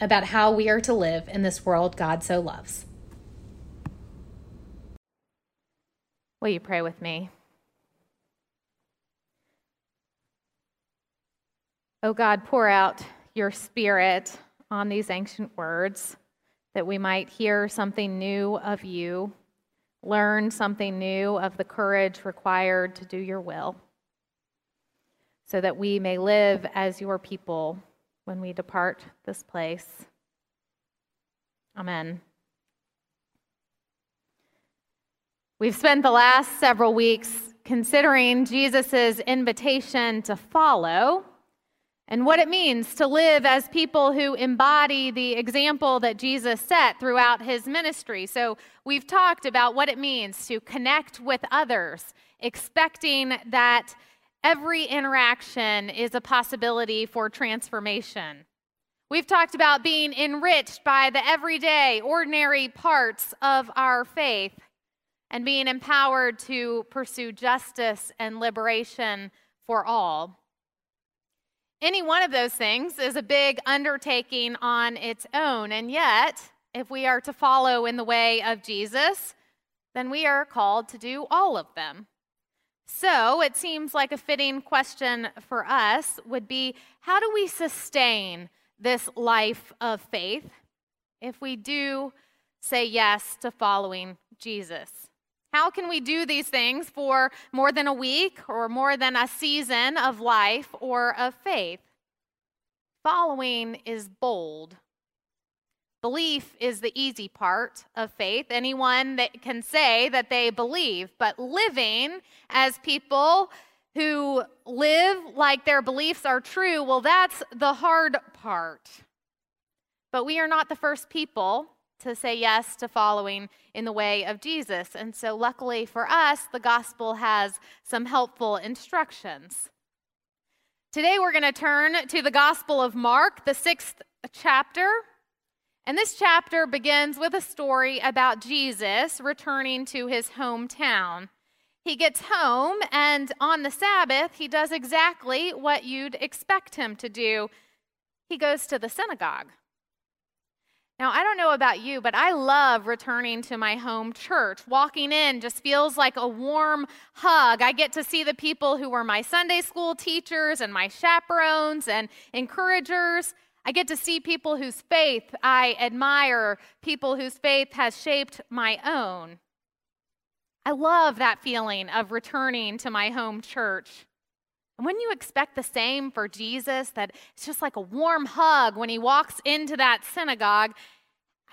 about how we are to live in this world God so loves. Will you pray with me? Oh God, pour out your spirit on these ancient words that we might hear something new of you, learn something new of the courage required to do your will, so that we may live as your people when we depart this place. Amen. We've spent the last several weeks considering Jesus' invitation to follow and what it means to live as people who embody the example that Jesus set throughout his ministry. So, we've talked about what it means to connect with others, expecting that every interaction is a possibility for transformation. We've talked about being enriched by the everyday, ordinary parts of our faith and being empowered to pursue justice and liberation for all. Any one of those things is a big undertaking on its own, and yet, if we are to follow in the way of Jesus, then we are called to do all of them. So, it seems like a fitting question for us would be how do we sustain this life of faith if we do say yes to following Jesus? How can we do these things for more than a week or more than a season of life or of faith? Following is bold. Belief is the easy part of faith. Anyone that can say that they believe, but living as people who live like their beliefs are true, well, that's the hard part. But we are not the first people to say yes to following in the way of Jesus. And so, luckily for us, the gospel has some helpful instructions. Today, we're going to turn to the Gospel of Mark, the sixth chapter. And this chapter begins with a story about Jesus returning to his hometown. He gets home, and on the Sabbath, he does exactly what you'd expect him to do he goes to the synagogue. Now, I don't know about you, but I love returning to my home church. Walking in just feels like a warm hug. I get to see the people who were my Sunday school teachers and my chaperones and encouragers. I get to see people whose faith I admire, people whose faith has shaped my own. I love that feeling of returning to my home church. And wouldn't you expect the same for Jesus? That it's just like a warm hug when he walks into that synagogue.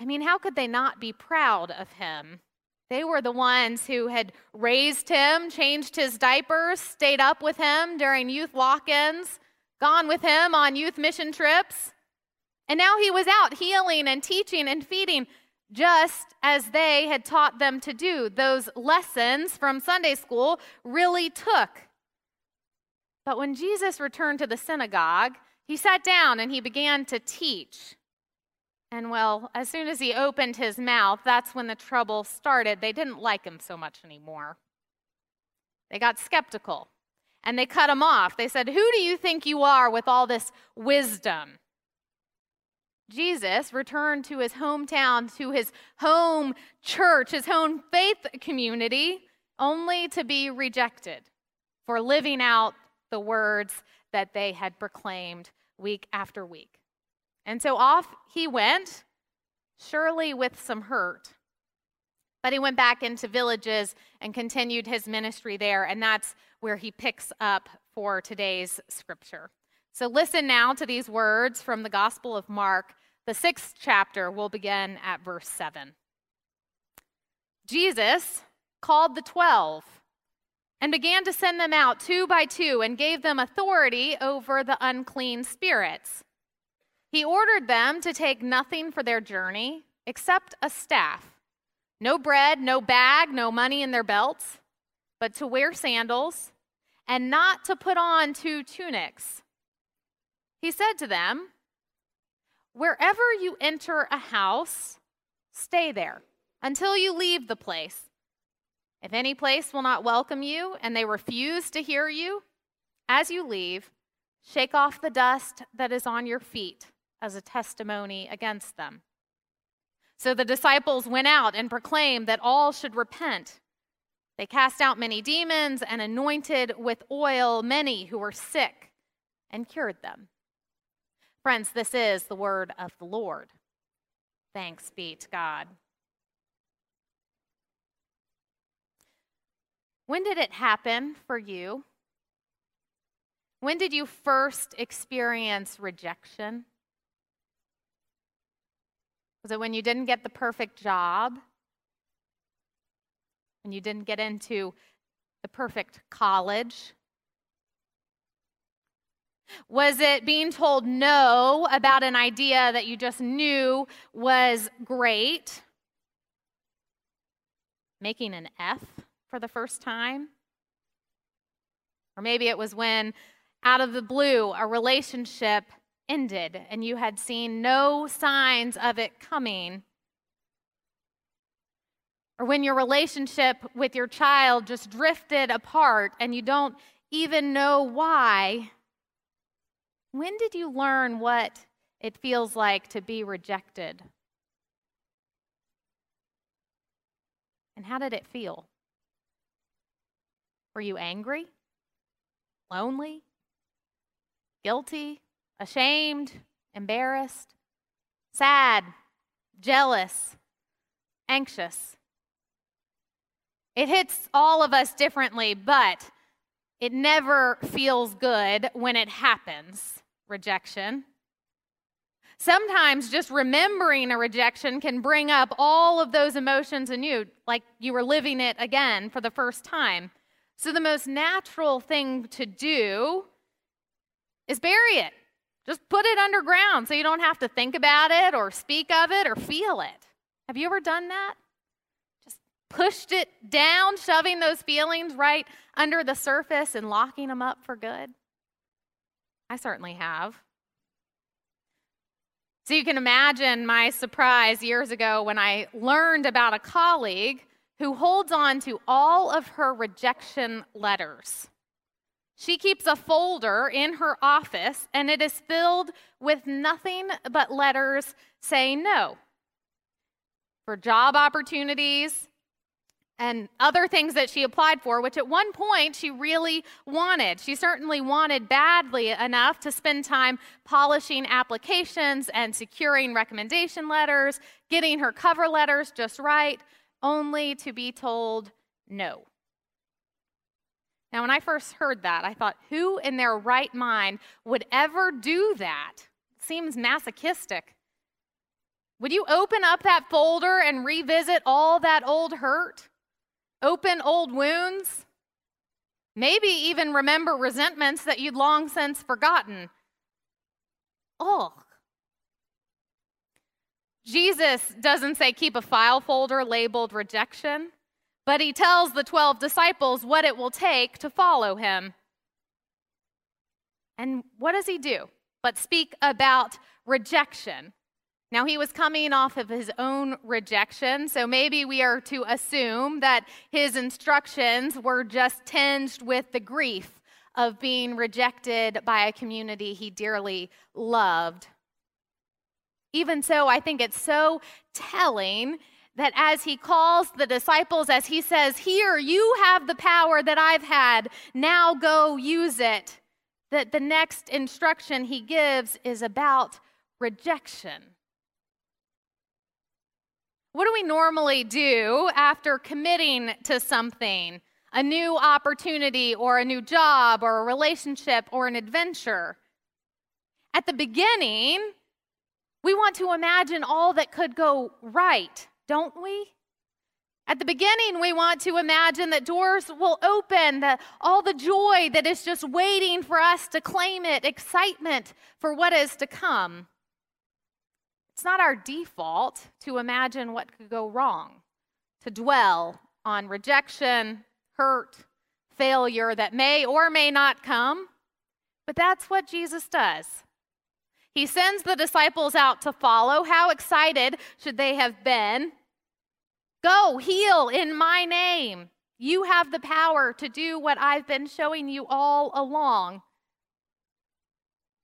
I mean, how could they not be proud of him? They were the ones who had raised him, changed his diapers, stayed up with him during youth lock ins, gone with him on youth mission trips. And now he was out healing and teaching and feeding just as they had taught them to do. Those lessons from Sunday school really took but when Jesus returned to the synagogue, he sat down and he began to teach. And well, as soon as he opened his mouth, that's when the trouble started. They didn't like him so much anymore. They got skeptical and they cut him off. They said, Who do you think you are with all this wisdom? Jesus returned to his hometown, to his home church, his home faith community, only to be rejected for living out the words that they had proclaimed week after week. And so off he went, surely with some hurt. But he went back into villages and continued his ministry there, and that's where he picks up for today's scripture. So listen now to these words from the Gospel of Mark. The sixth chapter will begin at verse 7. Jesus called the twelve and began to send them out two by two and gave them authority over the unclean spirits. He ordered them to take nothing for their journey except a staff no bread, no bag, no money in their belts, but to wear sandals and not to put on two tunics. He said to them, Wherever you enter a house, stay there until you leave the place. If any place will not welcome you and they refuse to hear you, as you leave, shake off the dust that is on your feet as a testimony against them. So the disciples went out and proclaimed that all should repent. They cast out many demons and anointed with oil many who were sick and cured them. Friends, this is the word of the Lord. Thanks be to God. When did it happen for you? When did you first experience rejection? Was it when you didn't get the perfect job? When you didn't get into the perfect college? Was it being told no about an idea that you just knew was great? Making an F for the first time? Or maybe it was when, out of the blue, a relationship ended and you had seen no signs of it coming, or when your relationship with your child just drifted apart and you don't even know why, when did you learn what it feels like to be rejected? And how did it feel? Were you angry? Lonely? Guilty? ashamed, embarrassed, sad, jealous, anxious. It hits all of us differently, but it never feels good when it happens rejection. Sometimes just remembering a rejection can bring up all of those emotions in you, like you were living it again for the first time. So, the most natural thing to do is bury it. Just put it underground so you don't have to think about it or speak of it or feel it. Have you ever done that? Just pushed it down, shoving those feelings right under the surface and locking them up for good? I certainly have. So you can imagine my surprise years ago when I learned about a colleague who holds on to all of her rejection letters. She keeps a folder in her office, and it is filled with nothing but letters saying no for job opportunities and other things that she applied for, which at one point she really wanted. She certainly wanted badly enough to spend time polishing applications and securing recommendation letters, getting her cover letters just right, only to be told no. Now, when I first heard that, I thought, who in their right mind would ever do that? seems masochistic. Would you open up that folder and revisit all that old hurt? Open old wounds? Maybe even remember resentments that you'd long since forgotten. Oh. Jesus doesn't say keep a file folder labeled rejection. But he tells the 12 disciples what it will take to follow him. And what does he do? But speak about rejection. Now, he was coming off of his own rejection, so maybe we are to assume that his instructions were just tinged with the grief of being rejected by a community he dearly loved. Even so, I think it's so telling that as he calls the disciples, as he says, Here, you have the power that I've had, now go use it, that the next instruction he gives is about rejection. What do we normally do after committing to something, a new opportunity, or a new job, or a relationship, or an adventure? At the beginning, we want to imagine all that could go right don't we? At the beginning, we want to imagine that doors will open, that all the joy that is just waiting for us to claim it, excitement for what is to come. It's not our default to imagine what could go wrong, to dwell on rejection, hurt, failure that may or may not come. But that's what Jesus does. He sends the disciples out to follow. How excited should they have been? Go, heal in my name. You have the power to do what I've been showing you all along.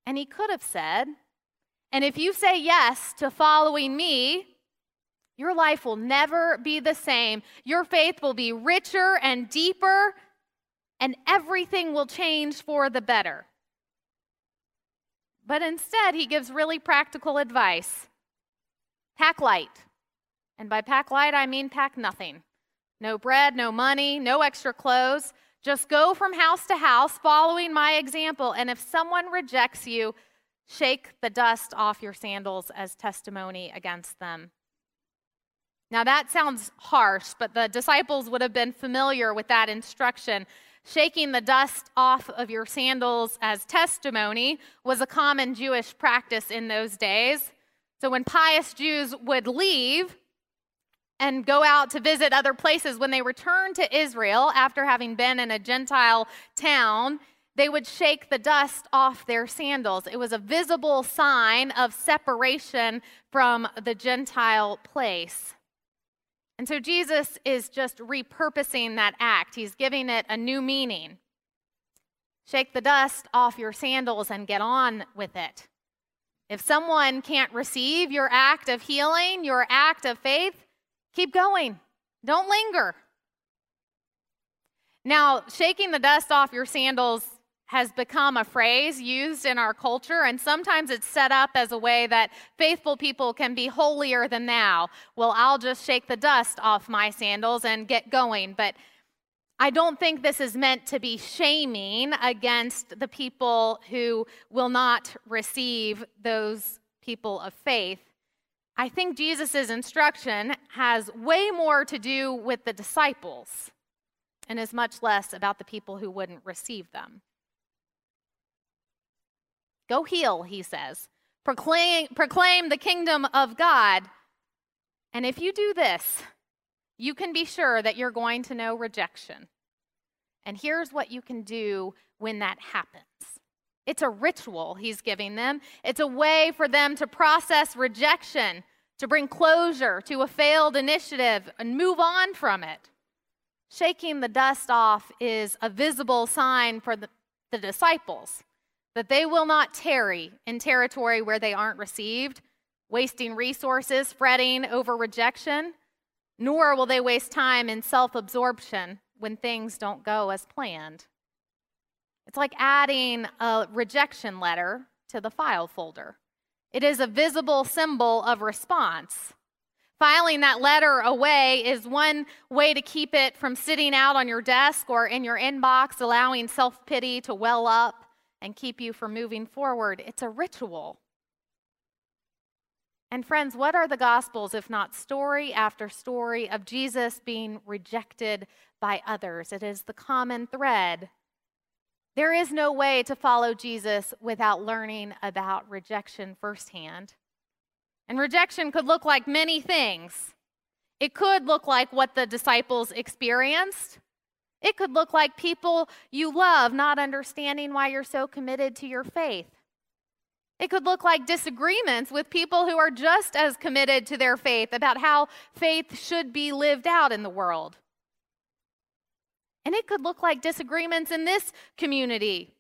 And he could have said, and if you say yes to following me, your life will never be the same. Your faith will be richer and deeper, and everything will change for the better. But instead, he gives really practical advice pack light. And by pack light, I mean pack nothing. No bread, no money, no extra clothes. Just go from house to house following my example. And if someone rejects you, shake the dust off your sandals as testimony against them. Now, that sounds harsh, but the disciples would have been familiar with that instruction. Shaking the dust off of your sandals as testimony was a common Jewish practice in those days. So, when pious Jews would leave and go out to visit other places, when they returned to Israel after having been in a Gentile town, they would shake the dust off their sandals. It was a visible sign of separation from the Gentile place. And so Jesus is just repurposing that act, he's giving it a new meaning. Shake the dust off your sandals and get on with it. If someone can't receive your act of healing, your act of faith, keep going. Don't linger. Now, shaking the dust off your sandals has become a phrase used in our culture, and sometimes it's set up as a way that faithful people can be holier than thou. Well, I'll just shake the dust off my sandals and get going. But I don't think this is meant to be shaming against the people who will not receive those people of faith. I think Jesus' instruction has way more to do with the disciples and is much less about the people who wouldn't receive them. Go heal, he says. Proclaim, proclaim the kingdom of God. And if you do this, you can be sure that you're going to know rejection. And here's what you can do when that happens it's a ritual he's giving them, it's a way for them to process rejection, to bring closure to a failed initiative and move on from it. Shaking the dust off is a visible sign for the, the disciples that they will not tarry in territory where they aren't received, wasting resources, fretting over rejection, nor will they waste time in self absorption when things don't go as planned. It's like adding a rejection letter to the file folder. It is a visible symbol of response. Filing that letter away is one way to keep it from sitting out on your desk or in your inbox, allowing self pity to well up and keep you from moving forward. It's a ritual. And, friends, what are the Gospels if not story after story of Jesus being rejected by others? It is the common thread. There is no way to follow Jesus without learning about rejection firsthand. And rejection could look like many things. It could look like what the disciples experienced. It could look like people you love not understanding why you're so committed to your faith. It could look like disagreements with people who are just as committed to their faith about how faith should be lived out in the world. And it could look like disagreements in this community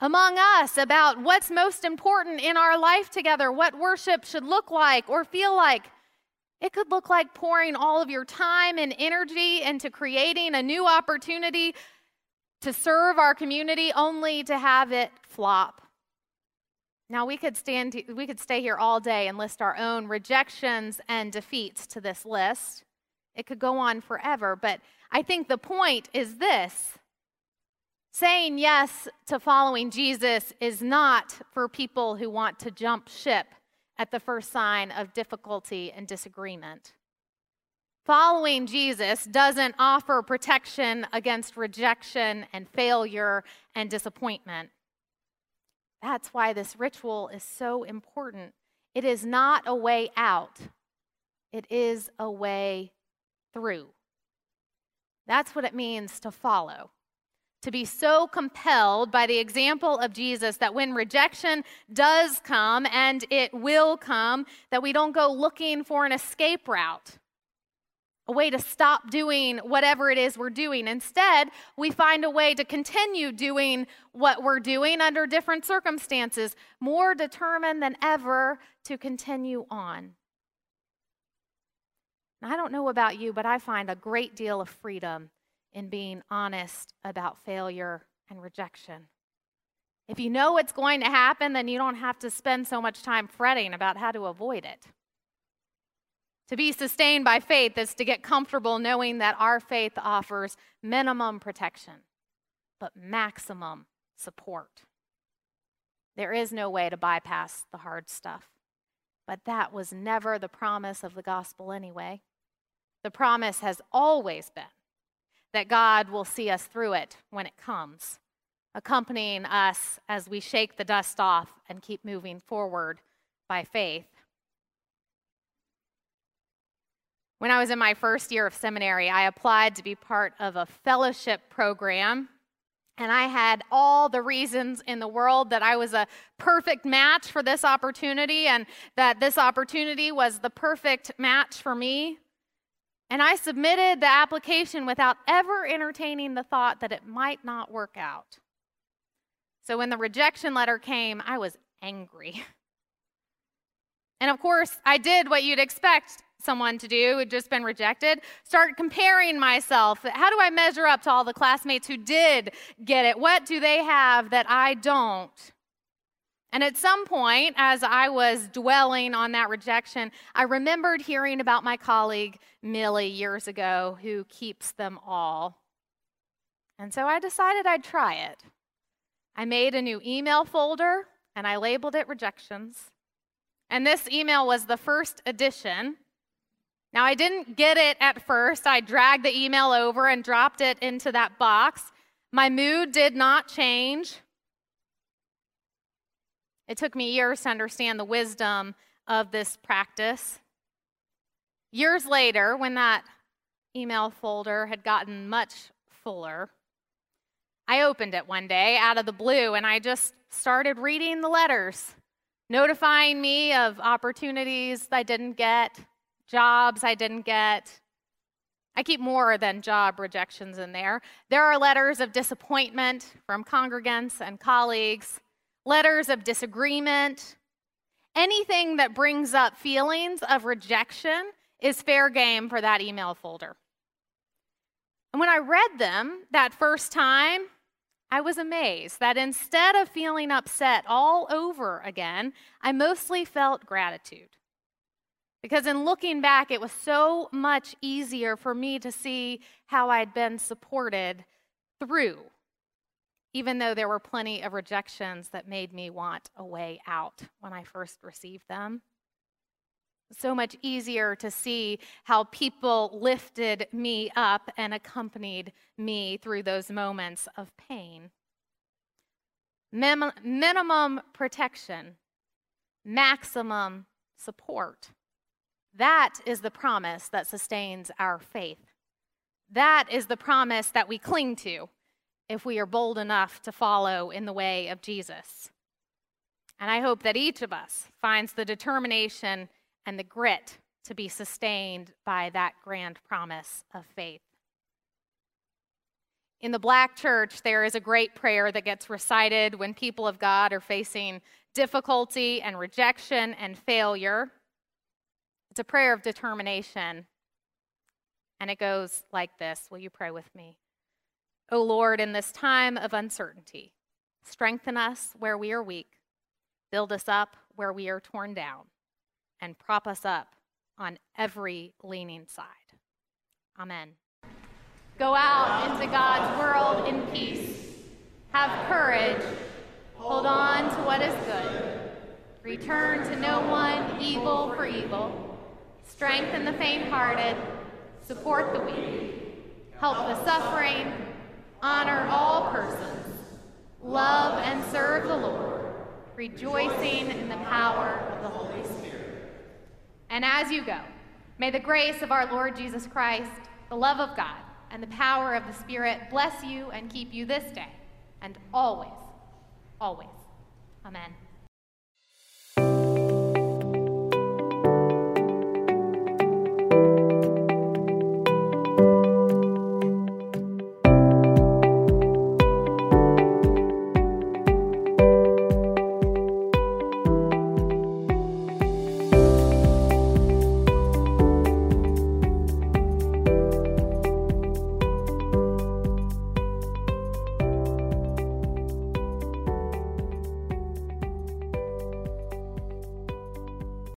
among us about what's most important in our life together, what worship should look like or feel like. It could look like pouring all of your time and energy into creating a new opportunity to serve our community only to have it flop. Now we could stand we could stay here all day and list our own rejections and defeats to this list. It could go on forever, but I think the point is this. Saying yes to following Jesus is not for people who want to jump ship at the first sign of difficulty and disagreement. Following Jesus doesn't offer protection against rejection and failure and disappointment. That's why this ritual is so important. It is not a way out, it is a way through. That's what it means to follow. To be so compelled by the example of Jesus that when rejection does come, and it will come, that we don't go looking for an escape route, a way to stop doing whatever it is we're doing. Instead, we find a way to continue doing what we're doing under different circumstances, more determined than ever to continue on. I don't know about you, but I find a great deal of freedom in being honest about failure and rejection. If you know what's going to happen, then you don't have to spend so much time fretting about how to avoid it. To be sustained by faith is to get comfortable knowing that our faith offers minimum protection, but maximum support. There is no way to bypass the hard stuff. But that was never the promise of the gospel anyway. The promise has always been that God will see us through it when it comes, accompanying us as we shake the dust off and keep moving forward by faith. When I was in my first year of seminary, I applied to be part of a fellowship program. And I had all the reasons in the world that I was a perfect match for this opportunity and that this opportunity was the perfect match for me. And I submitted the application without ever entertaining the thought that it might not work out. So when the rejection letter came, I was angry. And of course, I did what you'd expect someone to do who'd just been rejected. Start comparing myself. How do I measure up to all the classmates who did get it? What do they have that I don't? And at some point, as I was dwelling on that rejection, I remembered hearing about my colleague Millie years ago who keeps them all. And so I decided I'd try it. I made a new email folder and I labeled it rejections. And this email was the first edition. Now, I didn't get it at first. I dragged the email over and dropped it into that box. My mood did not change. It took me years to understand the wisdom of this practice. Years later, when that email folder had gotten much fuller, I opened it one day out of the blue and I just started reading the letters, notifying me of opportunities I didn't get, jobs I didn't get. I keep more than job rejections in there. There are letters of disappointment from congregants and colleagues letters of disagreement, anything that brings up feelings of rejection is fair game for that email folder. And when I read them that first time, I was amazed that instead of feeling upset all over again, I mostly felt gratitude. Because in looking back, it was so much easier for me to see how I'd been supported through even though there were plenty of rejections that made me want a way out when I first received them. So much easier to see how people lifted me up and accompanied me through those moments of pain. Minimum protection, maximum support. That is the promise that sustains our faith. That is the promise that we cling to if we are bold enough to follow in the way of Jesus. And I hope that each of us finds the determination and the grit to be sustained by that grand promise of faith. In the black church, there is a great prayer that gets recited when people of God are facing difficulty and rejection and failure. It's a prayer of determination. And it goes like this Will you pray with me? O Lord, in this time of uncertainty, strengthen us where we are weak, build us up where we are torn down, and prop us up on every leaning side. Amen. Go out into God's world in peace. Have courage. Hold on to what is good. Return to no one evil for evil. Strengthen the faint hearted. Support the weak. Help the suffering honor all persons, love and serve the Lord, rejoicing in the power of the Holy Spirit. And as you go, may the grace of our Lord Jesus Christ, the love of God, and the power of the Spirit bless you and keep you this day and always, always. Amen.